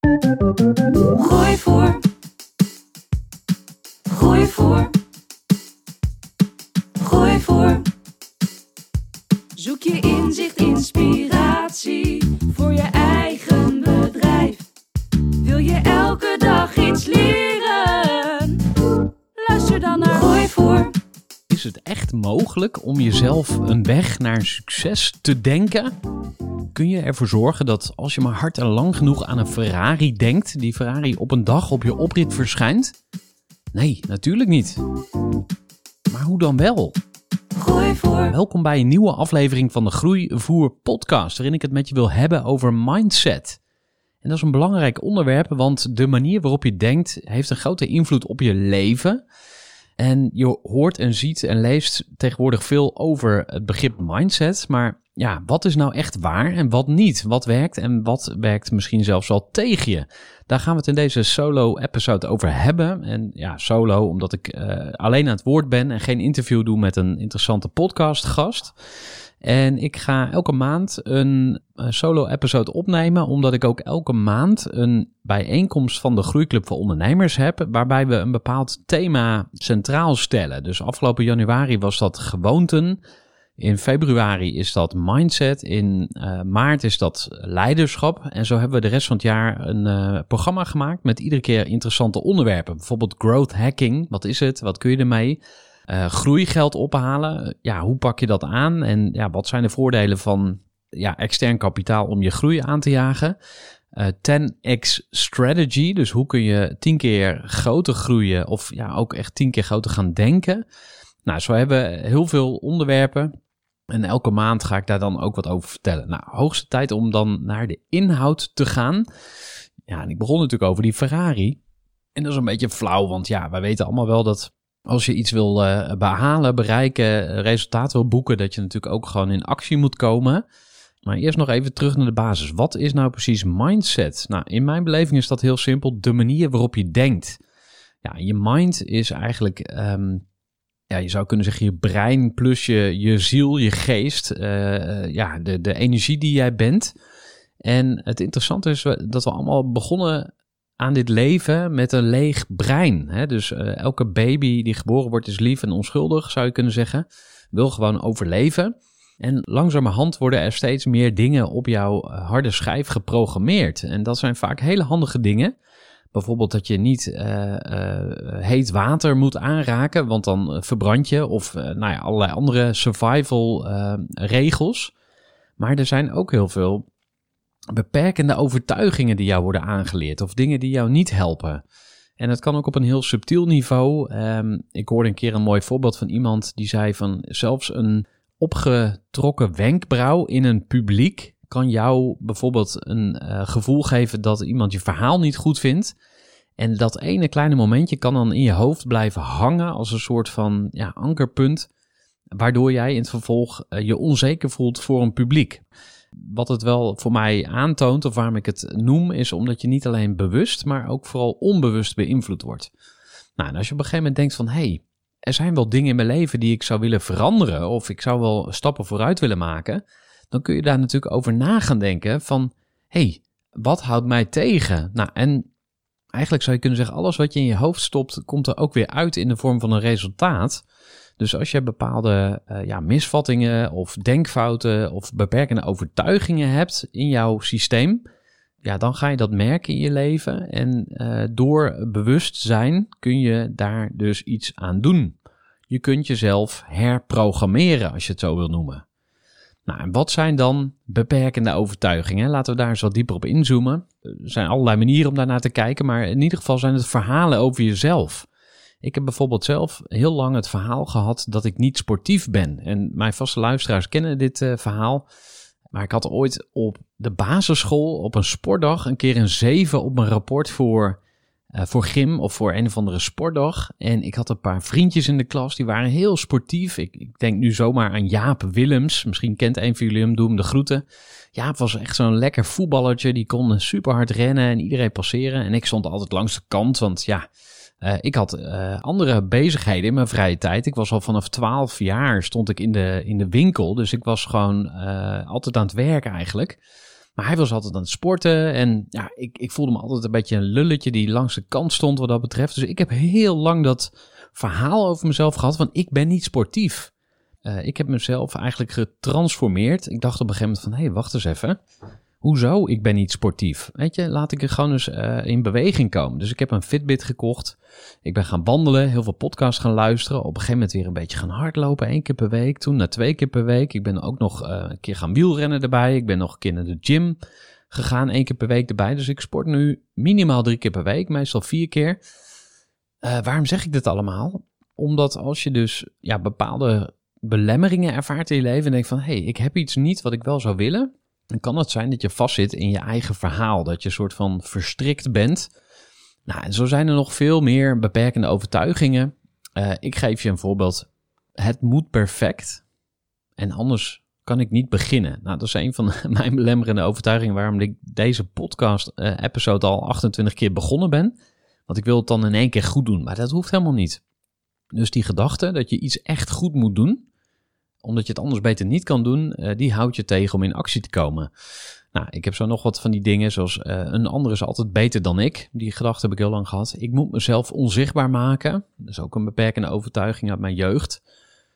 Gooi voor. Gooi voor. Gooi voor. Zoek je inzicht, inspiratie voor je eigen bedrijf. Wil je elke dag iets leren? Luister dan naar Gooi voor. Is het echt mogelijk om jezelf een weg naar succes te denken? Kun je ervoor zorgen dat als je maar hard en lang genoeg aan een Ferrari denkt, die Ferrari op een dag op je oprit verschijnt? Nee, natuurlijk niet. Maar hoe dan wel? Gooi voor. Welkom bij een nieuwe aflevering van de Groeivoer podcast, waarin ik het met je wil hebben over mindset. En dat is een belangrijk onderwerp, want de manier waarop je denkt heeft een grote invloed op je leven. En je hoort en ziet en leest tegenwoordig veel over het begrip mindset, maar ja, wat is nou echt waar en wat niet? Wat werkt en wat werkt misschien zelfs al tegen je? Daar gaan we het in deze solo-episode over hebben. En ja, solo, omdat ik uh, alleen aan het woord ben en geen interview doe met een interessante podcastgast. En ik ga elke maand een solo-episode opnemen, omdat ik ook elke maand een bijeenkomst van de Groeiclub voor Ondernemers heb, waarbij we een bepaald thema centraal stellen. Dus afgelopen januari was dat gewoonten. In februari is dat mindset. In uh, maart is dat leiderschap. En zo hebben we de rest van het jaar een uh, programma gemaakt met iedere keer interessante onderwerpen. Bijvoorbeeld growth hacking. Wat is het? Wat kun je ermee? Uh, groeigeld ophalen. Ja, hoe pak je dat aan? En ja, wat zijn de voordelen van ja, extern kapitaal om je groei aan te jagen? 10x strategy. Dus hoe kun je 10 keer groter groeien? Of ja, ook echt 10 keer groter gaan denken. Nou, zo hebben we heel veel onderwerpen. En elke maand ga ik daar dan ook wat over vertellen. Nou, hoogste tijd om dan naar de inhoud te gaan. Ja, en ik begon natuurlijk over die Ferrari. En dat is een beetje flauw, want ja, wij weten allemaal wel dat als je iets wil uh, behalen, bereiken, resultaat wil boeken, dat je natuurlijk ook gewoon in actie moet komen. Maar eerst nog even terug naar de basis. Wat is nou precies mindset? Nou, in mijn beleving is dat heel simpel. De manier waarop je denkt. Ja, je mind is eigenlijk um, ja, je zou kunnen zeggen je brein plus je, je ziel, je geest, uh, ja, de, de energie die jij bent. En het interessante is dat we allemaal begonnen aan dit leven met een leeg brein. Hè? Dus uh, elke baby die geboren wordt is lief en onschuldig, zou je kunnen zeggen. Wil gewoon overleven. En langzamerhand worden er steeds meer dingen op jouw harde schijf geprogrammeerd. En dat zijn vaak hele handige dingen. Bijvoorbeeld dat je niet uh, uh, heet water moet aanraken, want dan verbrand je. Of nou ja, allerlei andere survival regels. Maar er zijn ook heel veel beperkende overtuigingen die jou worden aangeleerd. Of dingen die jou niet helpen. En dat kan ook op een heel subtiel niveau. Um, ik hoorde een keer een mooi voorbeeld van iemand die zei van zelfs een opgetrokken wenkbrauw in een publiek kan jou bijvoorbeeld een uh, gevoel geven dat iemand je verhaal niet goed vindt. En dat ene kleine momentje kan dan in je hoofd blijven hangen als een soort van ja, ankerpunt, waardoor jij in het vervolg uh, je onzeker voelt voor een publiek. Wat het wel voor mij aantoont, of waarom ik het noem, is omdat je niet alleen bewust, maar ook vooral onbewust beïnvloed wordt. Nou, en als je op een gegeven moment denkt van, hé, hey, er zijn wel dingen in mijn leven die ik zou willen veranderen, of ik zou wel stappen vooruit willen maken, dan kun je daar natuurlijk over na gaan denken van, hey, wat houdt mij tegen? Nou, en eigenlijk zou je kunnen zeggen, alles wat je in je hoofd stopt, komt er ook weer uit in de vorm van een resultaat. Dus als je bepaalde uh, ja, misvattingen of denkfouten of beperkende overtuigingen hebt in jouw systeem, ja, dan ga je dat merken in je leven. En uh, door bewustzijn kun je daar dus iets aan doen. Je kunt jezelf herprogrammeren, als je het zo wil noemen. Nou, en wat zijn dan beperkende overtuigingen? Laten we daar eens wat dieper op inzoomen. Er zijn allerlei manieren om daarnaar te kijken, maar in ieder geval zijn het verhalen over jezelf. Ik heb bijvoorbeeld zelf heel lang het verhaal gehad dat ik niet sportief ben. En mijn vaste luisteraars kennen dit uh, verhaal. Maar ik had ooit op de basisschool op een sportdag een keer een 7 op mijn rapport voor, uh, voor gym of voor een of andere sportdag. En ik had een paar vriendjes in de klas die waren heel sportief. Ik, ik denk nu zomaar aan Jaap Willems. Misschien kent een van jullie hem, doe hem de groeten. Jaap was echt zo'n lekker voetballertje. Die kon super hard rennen en iedereen passeren. En ik stond altijd langs de kant, want ja... Uh, ik had uh, andere bezigheden in mijn vrije tijd. Ik was al vanaf 12 jaar stond ik in de, in de winkel. Dus ik was gewoon altijd aan het werken eigenlijk. Maar hij was altijd aan het sporten. En ja, ik, ik voelde me altijd een beetje een lulletje die langs de kant stond wat dat betreft. Dus ik heb heel lang dat verhaal over mezelf gehad van ik ben niet sportief. ik heb mezelf eigenlijk getransformeerd. Ik dacht op een gegeven moment van hé, hey, wacht eens even. Hoezo? Ik ben niet sportief. Weet je, laat ik er gewoon eens uh, in beweging komen. Dus ik heb een Fitbit gekocht. Ik ben gaan wandelen, heel veel podcasts gaan luisteren. Op een gegeven moment weer een beetje gaan hardlopen, één keer per week. Toen naar twee keer per week. Ik ben ook nog uh, een keer gaan wielrennen erbij. Ik ben nog een keer naar de gym gegaan, één keer per week erbij. Dus ik sport nu minimaal drie keer per week, meestal vier keer. Uh, waarom zeg ik dit allemaal? Omdat als je dus ja, bepaalde belemmeringen ervaart in je leven en denkt van... hé, hey, ik heb iets niet wat ik wel zou willen dan kan het zijn dat je vastzit in je eigen verhaal. Dat je een soort van verstrikt bent. Nou, en zo zijn er nog veel meer beperkende overtuigingen. Uh, ik geef je een voorbeeld. Het moet perfect. En anders kan ik niet beginnen. Nou, dat is een van mijn belemmerende overtuigingen waarom ik deze podcast-episode uh, al 28 keer begonnen ben. Want ik wil het dan in één keer goed doen. Maar dat hoeft helemaal niet. Dus die gedachte dat je iets echt goed moet doen, omdat je het anders beter niet kan doen, uh, die houdt je tegen om in actie te komen. Nou, ik heb zo nog wat van die dingen, zoals uh, een ander is altijd beter dan ik. Die gedachte heb ik heel lang gehad. Ik moet mezelf onzichtbaar maken. Dat is ook een beperkende overtuiging uit mijn jeugd.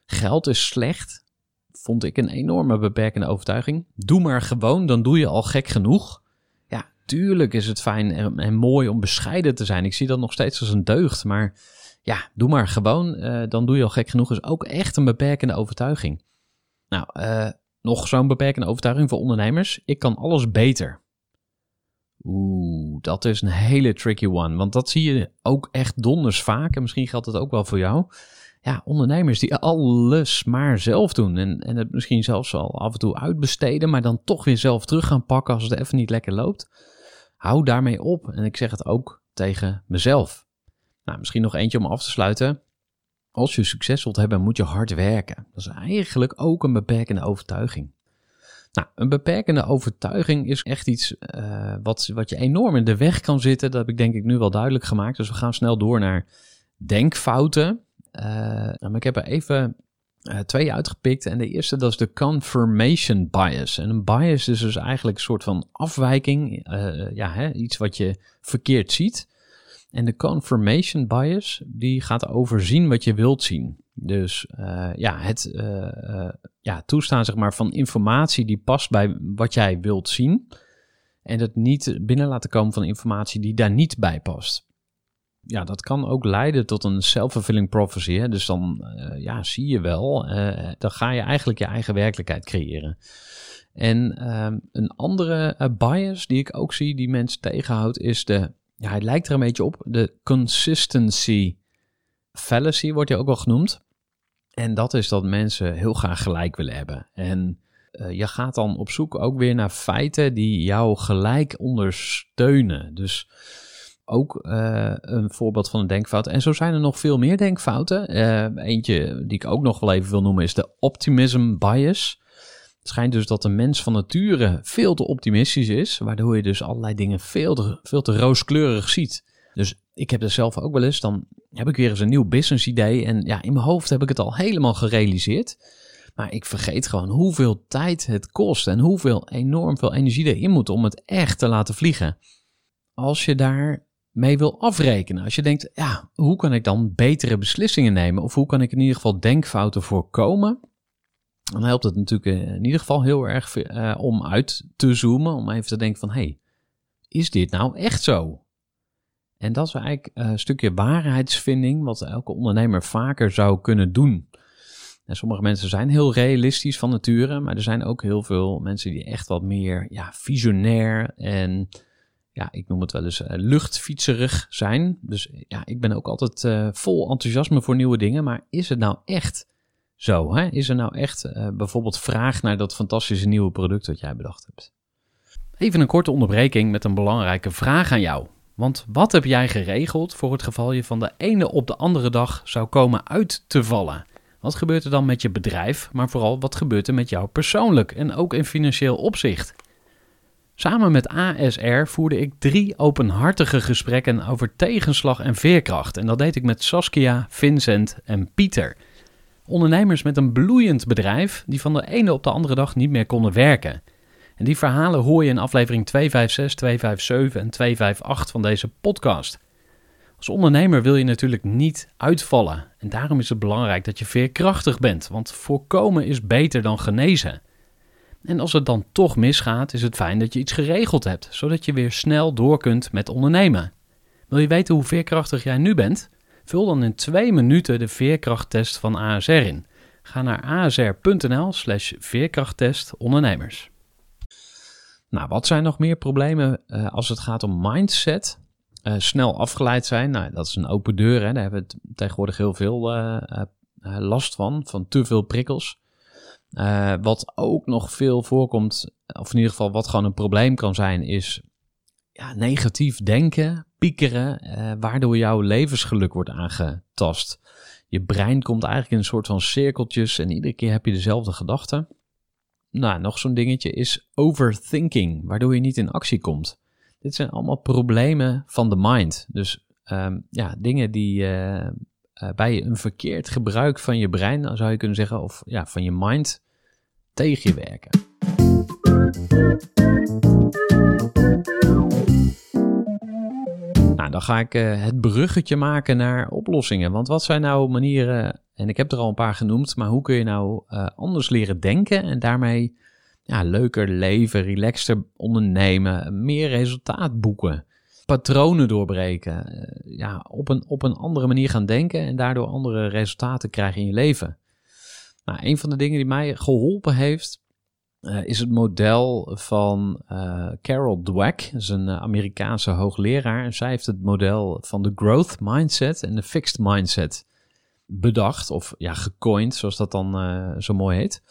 Geld is slecht. Vond ik een enorme beperkende overtuiging. Doe maar gewoon, dan doe je al gek genoeg. Ja, tuurlijk is het fijn en mooi om bescheiden te zijn. Ik zie dat nog steeds als een deugd, maar ja, doe maar gewoon. Uh, dan doe je al gek genoeg. Is ook echt een beperkende overtuiging. Nou, uh, nog zo'n beperkende overtuiging voor ondernemers. Ik kan alles beter. Oeh, dat is een hele tricky one. Want dat zie je ook echt donders vaak. En misschien geldt het ook wel voor jou. Ja, ondernemers die alles maar zelf doen. En, en het misschien zelfs al af en toe uitbesteden. Maar dan toch weer zelf terug gaan pakken als het even niet lekker loopt. Hou daarmee op. En ik zeg het ook tegen mezelf. Nou, misschien nog eentje om af te sluiten. Als je succes wilt hebben, moet je hard werken. Dat is eigenlijk ook een beperkende overtuiging. Nou, een beperkende overtuiging is echt iets uh, wat, wat je enorm in de weg kan zitten. Dat heb ik denk ik nu wel duidelijk gemaakt. Dus we gaan snel door naar denkfouten. Uh, ik heb er even uh, twee uitgepikt. En de eerste, dat is de confirmation bias. En een bias is dus eigenlijk een soort van afwijking. ja, hè, iets wat je verkeerd ziet. En de confirmation bias, die gaat overzien wat je wilt zien. Dus uh, ja, het uh, uh, ja, toestaan zeg maar, van informatie die past bij wat jij wilt zien. En het niet binnen laten komen van informatie die daar niet bij past. Ja, dat kan ook leiden tot een self-fulfilling prophecy. Hè? Dus dan ja, zie je wel, dan ga je eigenlijk je eigen werkelijkheid creëren. En ehm, een andere bias die ik ook zie, die mensen tegenhoudt, is de ja, hij lijkt er een beetje op. De consistency fallacy wordt je ook wel genoemd. En dat is dat mensen heel graag gelijk willen hebben. En uh, je gaat dan op zoek ook weer naar feiten die jou gelijk ondersteunen. Dus ook uh, een voorbeeld van een denkfout. En zo zijn er nog veel meer denkfouten. Uh, eentje die ik ook nog wel even wil noemen is de optimism bias. Het schijnt dus dat de mens van nature veel te optimistisch is, waardoor je dus allerlei dingen veel te, rooskleurig ziet. Dus ik heb er zelf ook wel eens, dan heb ik weer eens een nieuw business idee en ja, in mijn hoofd heb ik het al helemaal gerealiseerd. Maar ik vergeet gewoon hoeveel tijd het kost en hoeveel enorm veel energie erin moet om het echt te laten vliegen. Als je daar mee wil afrekenen. Als je denkt, ja, hoe kan ik dan betere beslissingen nemen? Of hoe kan ik in ieder geval denkfouten voorkomen? Dan helpt het natuurlijk in ieder geval heel erg uh, om uit te zoomen. Om even te denken van, hé, hey, is dit nou echt zo? En dat is eigenlijk een stukje waarheidsvinding, wat elke ondernemer vaker zou kunnen doen. En sommige mensen zijn heel realistisch van nature, maar er zijn ook heel veel mensen die echt wat meer ja, visionair en ja, ik noem het wel eens luchtfietserig zijn. Dus ja, ik ben ook altijd vol enthousiasme voor nieuwe dingen, maar is het nou echt zo? Hè? Is er nou echt uh, bijvoorbeeld vraag naar dat fantastische nieuwe product dat jij bedacht hebt? Even een korte onderbreking met een belangrijke vraag aan jou. Want wat heb jij geregeld voor het geval je van de ene op de andere dag zou komen uit te vallen? Wat gebeurt er dan met je bedrijf, maar vooral wat gebeurt er met jou persoonlijk en ook in financieel opzicht? Samen met ASR voerde ik drie openhartige gesprekken over tegenslag en veerkracht. En dat deed ik met Saskia, Vincent en Pieter. Ondernemers met een bloeiend bedrijf die van de ene op de andere dag niet meer konden werken. En die verhalen hoor je in aflevering 256, 257 en 258 van deze podcast. Als ondernemer wil je natuurlijk niet uitvallen. En daarom is het belangrijk dat je veerkrachtig bent, want voorkomen is beter dan genezen. En als het dan toch misgaat, is het fijn dat je iets geregeld hebt, zodat je weer snel door kunt met ondernemen. Wil je weten hoe veerkrachtig jij nu bent? Vul dan in twee minuten de veerkrachttest van ASR in. Ga naar asr.nl/slash veerkrachttest ondernemers. Nou, wat zijn nog meer problemen uh, als het gaat om mindset? Uh, snel afgeleid zijn, nou, dat is een open deur. Hè? Daar hebben we tegenwoordig heel veel uh, last van, van te veel prikkels. wat ook nog veel voorkomt, of in ieder geval wat gewoon een probleem kan zijn, is ja, negatief denken, piekeren, waardoor jouw levensgeluk wordt aangetast. Je brein komt eigenlijk in een soort van cirkeltjes en iedere keer heb je dezelfde gedachten. Nou, nog zo'n dingetje is overthinking, waardoor je niet in actie komt. Dit zijn allemaal problemen van de mind. Dus um, ja, dingen die uh, bij een verkeerd gebruik van je brein, zou je kunnen zeggen, of ja, van je mind tegen je werken. Dan ga ik uh, het bruggetje maken naar oplossingen. Want wat zijn nou manieren, en ik heb er al een paar genoemd, maar hoe kun je nou anders leren denken en daarmee ja, leuker leven, relaxter ondernemen, meer resultaat boeken, patronen doorbreken, eh, ja, op, een, op een andere manier gaan denken en daardoor andere resultaten krijgen in je leven. Nou, een van de dingen die mij geholpen heeft, uh, is het model van uh, Carol Dweck. Is een Amerikaanse hoogleraar. En zij heeft het model van de growth mindset en de fixed mindset bedacht, of ja, gecoind, zoals dat dan zo mooi heet.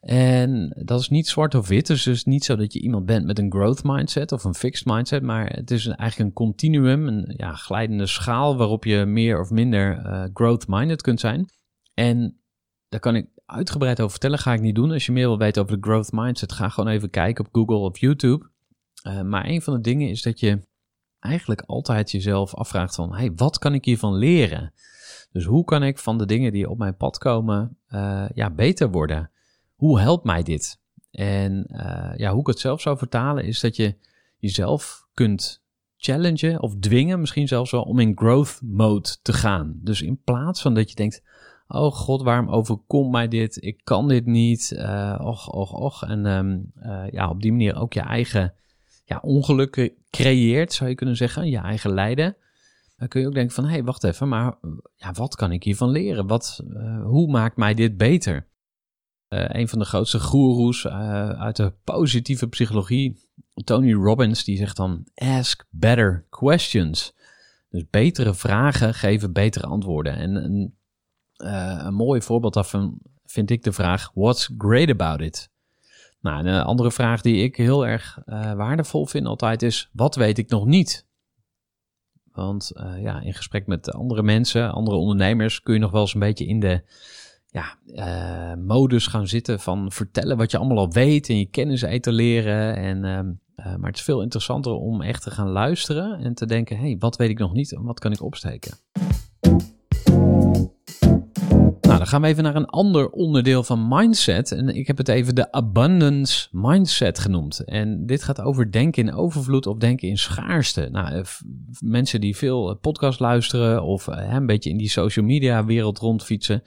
En dat is niet zwart of wit. Dus het is niet zo dat je iemand bent met een growth mindset of een fixed mindset. Maar het is eigenlijk een continuum, een ja, glijdende schaal waarop je meer of minder growth minded kunt zijn. En daar kan ik uitgebreid over vertellen. Ga ik niet doen. Als je meer wil weten over de growth mindset, ga gewoon even kijken op Google of YouTube. Uh, maar een van de dingen is dat je eigenlijk altijd jezelf afvraagt van, hey, wat kan ik hiervan leren? Dus hoe kan ik van de dingen die op mijn pad komen, uh, ja, beter worden? hoe helpt mij dit? En uh, ja, hoe ik het zelf zou vertalen is dat je jezelf kunt challengen of dwingen, misschien zelfs wel, om in growth mode te gaan. Dus in plaats van dat je denkt, oh god, waarom overkomt mij dit? Ik kan dit niet. Uh, och, och, och. En um, uh, ja, op die manier ook je eigen ja, ongelukken creëert, zou je kunnen zeggen, je eigen lijden. Dan kun je ook denken van, hé, hey, wacht even, maar ja, wat kan ik hiervan leren? Wat, uh, hoe maakt mij dit beter? Een van de grootste goeroes uit de positieve psychologie, Tony Robbins, die zegt dan: Ask better questions. Dus betere vragen geven betere antwoorden. En een mooi voorbeeld daarvan vind ik de vraag: What's great about it? Nou, een andere vraag die ik heel erg waardevol vind altijd is: Wat weet ik nog niet? Want ja, in gesprek met andere mensen, andere ondernemers, kun je nog wel eens een beetje in de ja, modus gaan zitten van vertellen wat je allemaal al weet en je kennis etaleren. En, uh, maar het is veel interessanter om echt te gaan luisteren en te denken, hey, wat weet ik nog niet en wat kan ik opsteken? Gaan we even naar een ander onderdeel van mindset. En ik heb het even de abundance mindset genoemd. En dit gaat over denken in overvloed of denken in schaarste. Nou, eh, mensen die veel podcast luisteren of een beetje in die social media wereld rondfietsen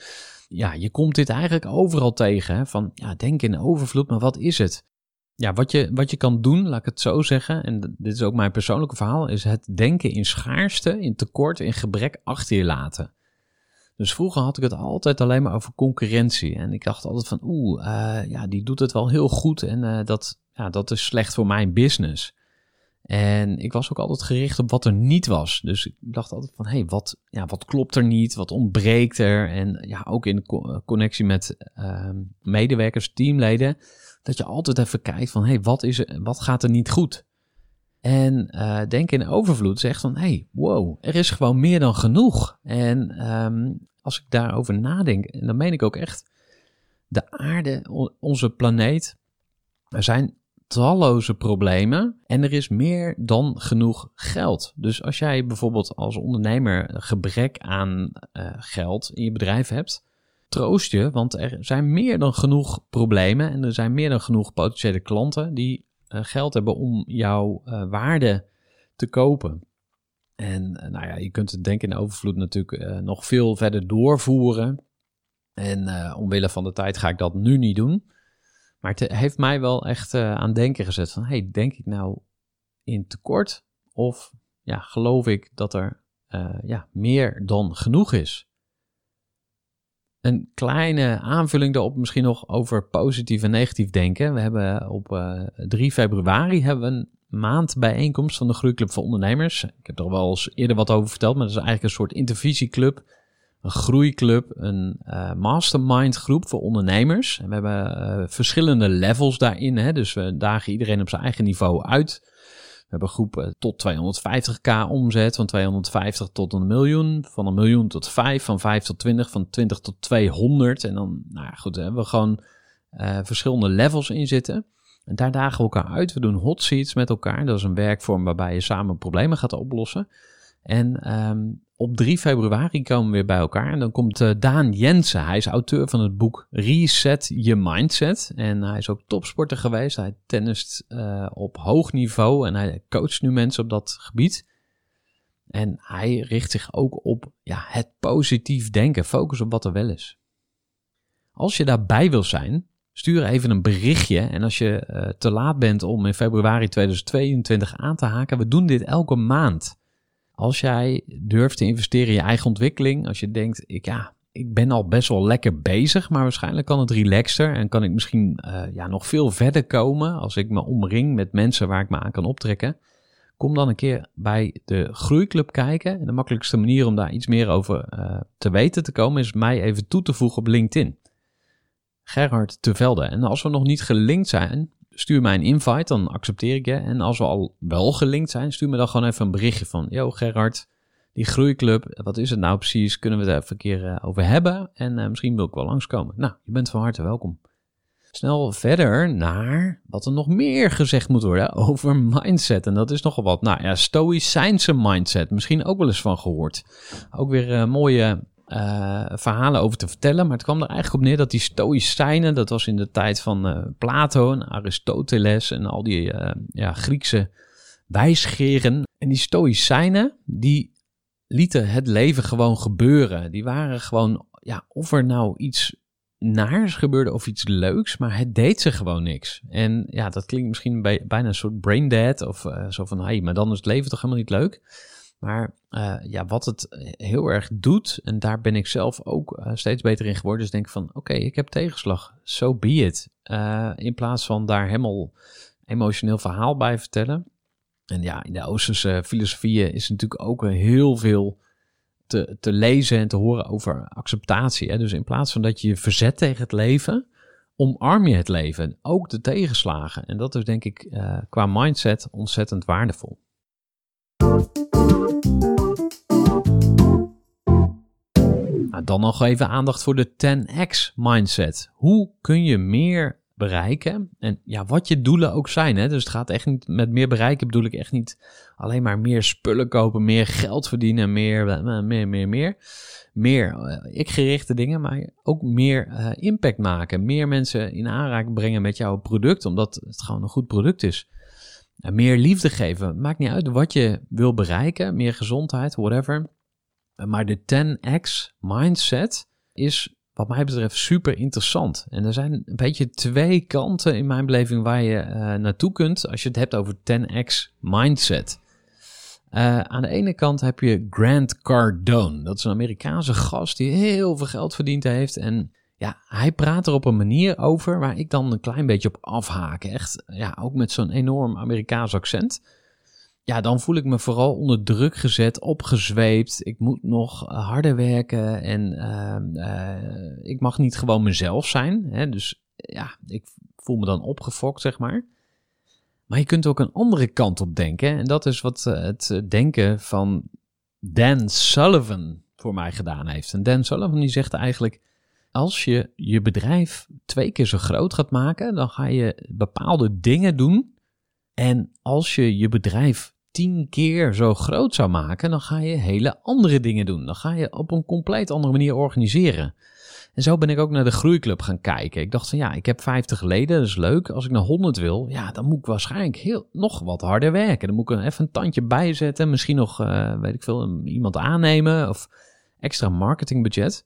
ja, je komt dit eigenlijk overal tegen. Hè? Van ja, denk in overvloed, maar wat is het? ja, wat je, wat je kan doen, laat ik het zo zeggen, en dit is ook mijn persoonlijke verhaal, is het denken in schaarste, in tekort, in gebrek achter je laten. Dus vroeger had ik het altijd alleen maar over concurrentie. En ik dacht altijd van, oeh, uh, ja, die doet het wel heel goed en uh, dat, ja, dat is slecht voor mijn business. En ik was ook altijd gericht op wat er niet was. Dus ik dacht altijd van, hé, hey, wat, ja, wat klopt er niet? Wat ontbreekt er? En ja, ook in connectie met uh, medewerkers, teamleden, dat je altijd even kijkt van, hé, hey, wat, is wat gaat er niet goed? En uh, denk in overvloed zegt hé, hey, wow, er is gewoon meer dan genoeg. En um, als ik daarover nadenk, en dan meen ik ook echt, de aarde, onze planeet, er zijn talloze problemen en er is meer dan genoeg geld. Dus als jij bijvoorbeeld als ondernemer gebrek aan uh, geld in je bedrijf hebt, troost je, want er zijn meer dan genoeg problemen en er zijn meer dan genoeg potentiële klanten die geld hebben om jouw uh, waarde te kopen. En nou ja, je kunt het denken in overvloed natuurlijk nog veel verder doorvoeren. En omwille van de tijd ga ik dat nu niet doen. Maar het heeft mij wel echt aan denken gezet van, hey, denk ik nou in tekort of ja, geloof ik dat er ja, meer dan genoeg is? Een kleine aanvulling daarop misschien nog over positief en negatief denken. We hebben op uh, eh, 3 februari hebben we een maandbijeenkomst van de Groeiclub voor Ondernemers. Ik heb er wel eens eerder wat over verteld, maar dat is eigenlijk een soort intervisieclub een groeiclub, een uh, mastermind groep voor ondernemers. En we hebben verschillende levels daarin. Hè? Dus we dagen iedereen op zijn eigen niveau uit. We hebben groepen tot 250k omzet, van 250 tot een miljoen, van een miljoen tot 5, van 5 tot 20, van 20 tot 200. En dan, nou ja, goed, hebben we gewoon uh, verschillende levels in zitten. En daar dagen we elkaar uit. We doen hot seats met elkaar. Dat is een werkvorm waarbij je samen problemen gaat oplossen. En um, op 3 februari komen we weer bij elkaar. En dan komt uh, Daan Jensen. Hij is auteur van het boek Reset Je Mindset. En hij is ook topsporter geweest. Hij tennist uh, op hoog niveau. En hij coacht nu mensen op dat gebied. En hij richt zich ook op ja, het positief denken. Focus op wat er wel is. Als je daarbij wil zijn, stuur even een berichtje. En als je uh, te laat bent om in februari 2022 aan te haken, we doen dit elke maand. Als jij durft te investeren in je eigen ontwikkeling, als je denkt, ik, ja, ik ben al best wel lekker bezig, maar waarschijnlijk kan het relaxter en kan ik misschien uh, ja, nog veel verder komen als ik me omring met mensen waar ik me aan kan optrekken. Kom dan een keer bij de Groeiclub kijken. En de makkelijkste manier om daar iets meer over uh, te weten te komen is mij even toe te voegen op LinkedIn. Gerhard Tevelde. En als we nog niet gelinkt zijn, stuur mij een invite, dan accepteer ik je. En als we al wel gelinkt zijn, stuur me dan gewoon even een berichtje van... Yo Gerard, die groeiclub, wat is het nou precies? Kunnen we het even een keer uh, over hebben? En uh, misschien wil ik wel langskomen. Nou, je bent van harte welkom. Snel verder naar wat er nog meer gezegd moet worden over mindset. En dat is nogal wat. Nou ja, stoïcijnse mindset. Misschien ook wel eens van gehoord. Ook weer uh, mooie uh, verhalen over te vertellen. Maar het kwam er eigenlijk op neer dat die Stoïcijnen, dat was in de tijd van uh, Plato en Aristoteles en al die uh, ja, Griekse wijsgeren. En die Stoïcijnen, die lieten het leven gewoon gebeuren. Die waren gewoon, ja, of er nou iets naars gebeurde of iets leuks, maar het deed ze gewoon niks. En ja, dat klinkt misschien bij, bijna een soort brain dead of zo van, hé, hey, maar dan is het leven toch helemaal niet leuk. Maar uh, ja, wat het heel erg doet, en daar ben ik zelf ook uh, steeds beter in geworden, is denken van oké, ik heb tegenslag, so be it. In plaats van daar helemaal emotioneel verhaal bij vertellen. En ja, in de Oosterse filosofieën is natuurlijk ook heel veel te, te lezen en te horen over acceptatie. Hè? Dus in plaats van dat je je verzet tegen het leven, omarm je het leven. Ook de tegenslagen. En dat is denk ik qua mindset ontzettend waardevol. Nou, dan nog even aandacht voor de 10x mindset. Hoe kun je meer bereiken? En ja, wat je doelen ook zijn. Hè? Dus het gaat echt niet met meer bereiken bedoel ik echt niet alleen maar meer spullen kopen, meer geld verdienen, meer, eh, meer, meer, meer. Meer uh, ik gerichte dingen, maar ook meer uh, impact maken. Meer mensen in aanraking brengen met jouw product, omdat het gewoon een goed product is. Uh, meer liefde geven. Maakt niet uit wat je wil bereiken. Meer gezondheid, whatever. Maar de 10x mindset is wat mij betreft super interessant. En er zijn een beetje twee kanten in mijn beleving waar je uh, naartoe kunt als je het hebt over 10x mindset. Uh, aan de ene kant heb je Grant Cardone. Dat is een Amerikaanse gast die heel veel geld verdiend heeft. En ja, hij praat er op een manier over waar ik dan een klein beetje op afhaak. Echt, ja, ook met zo'n enorm Amerikaans accent ja, dan voel ik me vooral onder druk gezet, opgezweept. Ik moet nog eh, harder werken en ehm, eh, ik mag niet gewoon mezelf zijn. Hè? Dus ja, ik voel me dan opgefokt, zeg maar. Maar je kunt ook een andere kant op denken. En dat is wat eh, het denken van Dan Sullivan voor mij gedaan heeft. En Dan Sullivan die zegt eigenlijk... Als je je bedrijf twee keer zo groot gaat maken, dan ga je bepaalde dingen doen. En als je je bedrijf tien keer zo groot zou maken, dan ga je hele andere dingen doen. Dan ga je op een compleet andere manier organiseren. En zo ben ik ook naar de groeiclub gaan kijken. Ik dacht van ja, ik heb 50 leden, dat is leuk. Als ik naar 100 wil, ja, dan moet ik waarschijnlijk heel, nog wat harder werken. Dan moet ik even een tandje bijzetten. Misschien nog, uh, weet ik veel, iemand aannemen of extra marketingbudget.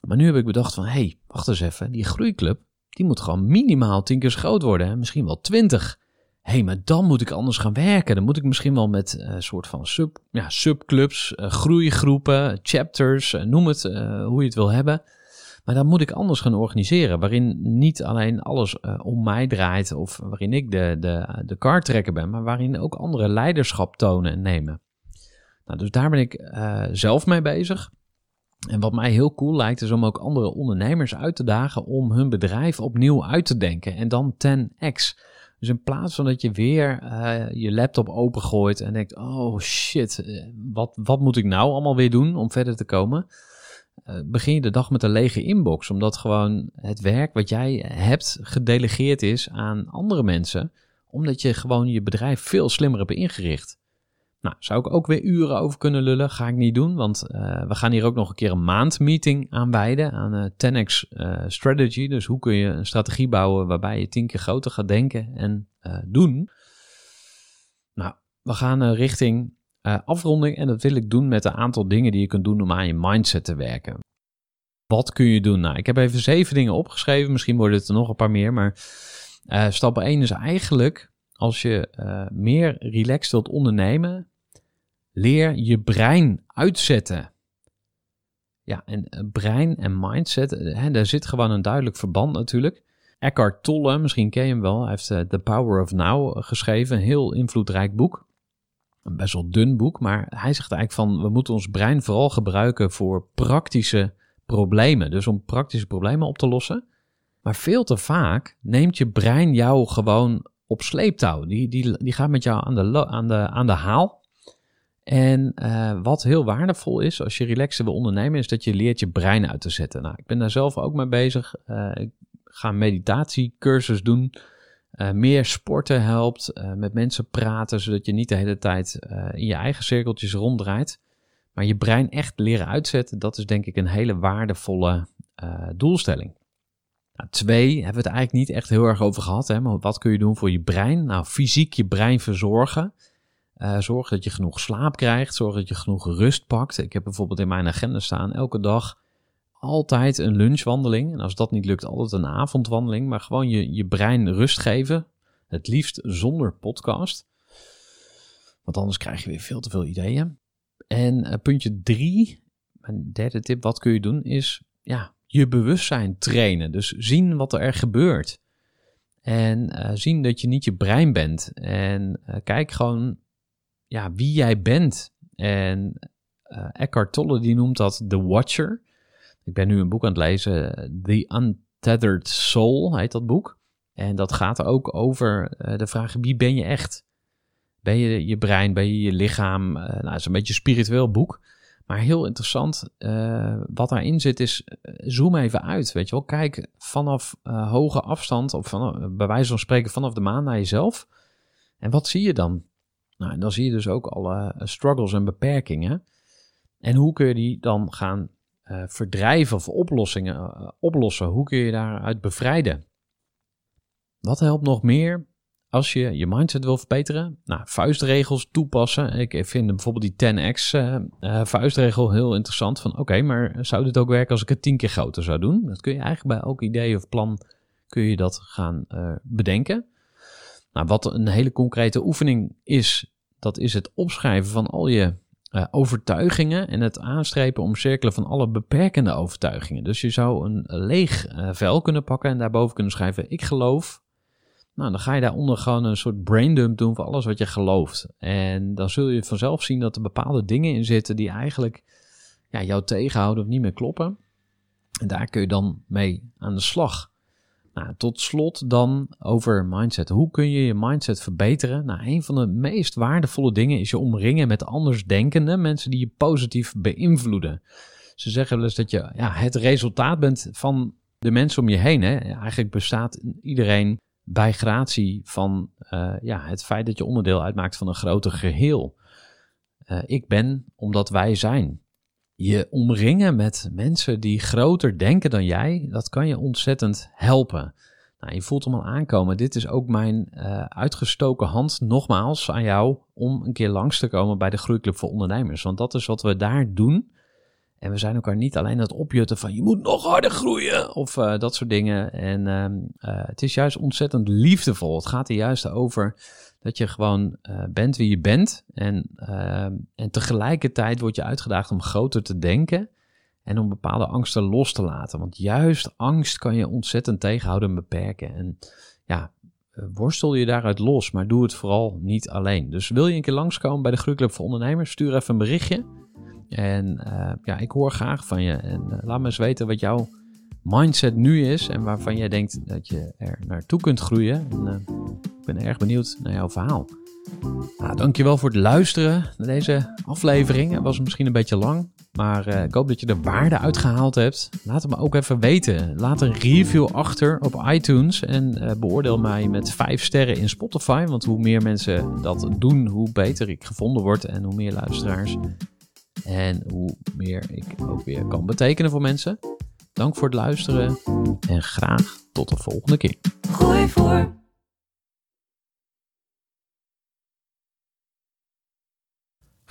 Maar nu heb ik bedacht van, hé, hey, wacht eens even. Die groeiclub, die moet gewoon minimaal 10 keer zo groot worden. Misschien wel 20 hey, maar dan moet ik anders gaan werken. Dan moet ik misschien wel met een uh, soort van sub, ja, subclubs, uh, groeigroepen, chapters, uh, noem het hoe je het wil hebben. Maar dan moet ik anders gaan organiseren, waarin niet alleen alles om mij draait of waarin ik de, de, de kartrekker ben, maar waarin ook andere leiderschap tonen en nemen. Nou, dus daar ben ik zelf mee bezig. En wat mij heel cool lijkt, is om ook andere ondernemers uit te dagen om hun bedrijf opnieuw uit te denken en dan 10x. Dus in plaats van dat je weer uh, je laptop opengooit en denkt: oh shit, eh, wat, wat moet ik nou allemaal weer doen om verder te komen? Uh, begin je de dag met een lege inbox, omdat gewoon het werk wat jij hebt gedelegeerd is aan andere mensen, omdat je gewoon je bedrijf veel slimmer hebt ingericht. Nou, zou ik ook weer uren over kunnen lullen. Ga ik niet doen, want uh, we gaan hier ook nog een keer een maandmeeting aanwijden aan uh, 10x uh, Strategy. Dus hoe kun je een strategie bouwen waarbij je tien keer groter gaat denken en doen. Nou, we gaan richting afronding en dat wil ik doen met een aantal dingen die je kunt doen om aan je mindset te werken. Wat kun je doen? Nou, ik heb even zeven dingen opgeschreven. Misschien worden het er nog een paar meer, maar stap 1 is eigenlijk als je meer relaxed wilt ondernemen, Leer je brein uitzetten. Ja, en eh, brein en mindset, eh, hè, daar zit gewoon een duidelijk verband natuurlijk. Eckhart Tolle, misschien ken je hem wel, hij heeft uh, The Power of Now geschreven, een heel invloedrijk boek. Een best wel dun boek, maar hij zegt eigenlijk van we moeten ons brein vooral gebruiken voor praktische problemen. Dus om praktische problemen op te lossen. Maar veel te vaak neemt je brein jou gewoon op sleeptouw. Die, die, die gaat met jou aan de, aan de, aan de haal. En uh, wat heel waardevol is als je relaxen wil ondernemen, is dat je leert je brein uit te zetten. Nou, ik ben daar zelf ook mee bezig. Uh, ik ga meditatiecursus doen. Uh, meer sporten helpt, met mensen praten, zodat je niet de hele tijd in je eigen cirkeltjes ronddraait. Maar je brein echt leren uitzetten, dat is denk ik een hele waardevolle doelstelling. Nou, twee, hebben we het eigenlijk niet echt heel erg over gehad. Hè, maar wat kun je doen voor je brein? Nou, fysiek je brein verzorgen. Uh, zorg dat je genoeg slaap krijgt. Zorg dat je genoeg rust pakt. Ik heb bijvoorbeeld in mijn agenda staan elke dag altijd een lunchwandeling. En als dat niet lukt, altijd een avondwandeling. Maar gewoon je, je brein rust geven. Het liefst zonder podcast. Want anders krijg je weer veel te veel ideeën. En uh, puntje drie, mijn derde tip, wat kun je doen, is ja, je bewustzijn trainen. Dus zien wat er gebeurt. En uh, zien dat je niet je brein bent. En kijk gewoon ja, wie jij bent. En uh, Eckhart Tolle die noemt dat The Watcher. Ik ben nu een boek aan het lezen, The Untethered Soul heet dat boek. En dat gaat ook over uh, de vraag, wie ben je echt? Ben je je brein, ben je je lichaam? Uh, nou, het is een beetje een spiritueel boek. Maar heel interessant, wat daarin zit is, zoom even uit, weet je wel. Kijk vanaf hoge afstand, of van, bij wijze van spreken vanaf de maan naar jezelf. En wat zie je dan? Nou, en dan zie je dus ook alle eh, struggles en beperkingen. En hoe kun je die dan gaan uh, verdrijven of oplossingen uh, oplossen? Hoe kun je daaruit bevrijden? Wat helpt nog meer? als je je mindset wil verbeteren, nou, vuistregels toepassen. Ik vind bijvoorbeeld die 10x uh, vuistregel heel interessant. Van oké, maar zou dit ook werken als ik het tien keer groter zou doen? Dat kun je eigenlijk bij elk idee of plan kun je dat gaan bedenken. Nou, wat een hele concrete oefening is, dat is het opschrijven van al je uh, overtuigingen en het aanstrepen omcirkelen van alle beperkende overtuigingen. Dus je zou een leeg uh, vel kunnen pakken en daarboven kunnen schrijven: Ik geloof. Nou, dan ga je daaronder gewoon een soort braindump doen van alles wat je gelooft. En dan zul je vanzelf zien dat er bepaalde dingen in zitten die eigenlijk ja, jou tegenhouden of niet meer kloppen. En daar kun je dan mee aan de slag. Nou, tot slot dan over mindset. Hoe kun je je mindset verbeteren? Nou, een van de meest waardevolle dingen is je omringen met andersdenkende mensen die je positief beïnvloeden. Ze zeggen wel eens dat je ja, het resultaat bent van de mensen om je heen. Hè? Eigenlijk bestaat iedereen bij gratie van uh, ja, het feit dat je onderdeel uitmaakt van een groter geheel. Uh, ik ben omdat wij zijn je omringen met mensen die groter denken dan jij, dat kan je ontzettend helpen. Nou, je voelt hem al aankomen. Dit is ook mijn uh, uitgestoken hand, nogmaals, aan jou om een keer langs te komen bij de Groeiclub voor Ondernemers. Want dat is wat we daar doen. En we zijn elkaar niet alleen aan het opjutten van je moet nog harder groeien of uh, dat soort dingen. En uh, uh, het is juist ontzettend liefdevol. Het gaat er juist over dat je gewoon uh, bent wie je bent. En, uh, en tegelijkertijd word je uitgedaagd om groter te denken. En om bepaalde angsten los te laten. Want juist angst kan je ontzettend tegenhouden en beperken. En ja, worstel je daaruit los. Maar doe het vooral niet alleen. Dus wil je een keer langskomen bij de Groeiclub voor Ondernemers? Stuur even een berichtje. En uh, ja, ik hoor graag van je. En laat me eens weten wat jouw mindset nu is. En waarvan jij denkt dat je er naartoe kunt groeien. En, ik ben erg benieuwd naar jouw verhaal. Nou, dankjewel voor het luisteren naar deze aflevering. Het was misschien een beetje lang, maar uh, ik hoop dat je er waarde uitgehaald hebt. Laat het me ook even weten. Laat een review achter op iTunes en uh, beoordeel mij met 5 sterren in Spotify. Want hoe meer mensen dat doen, hoe beter ik gevonden word en hoe meer luisteraars. En hoe meer ik ook weer kan betekenen voor mensen. Dank voor het luisteren en graag tot de volgende keer. Gooi voor.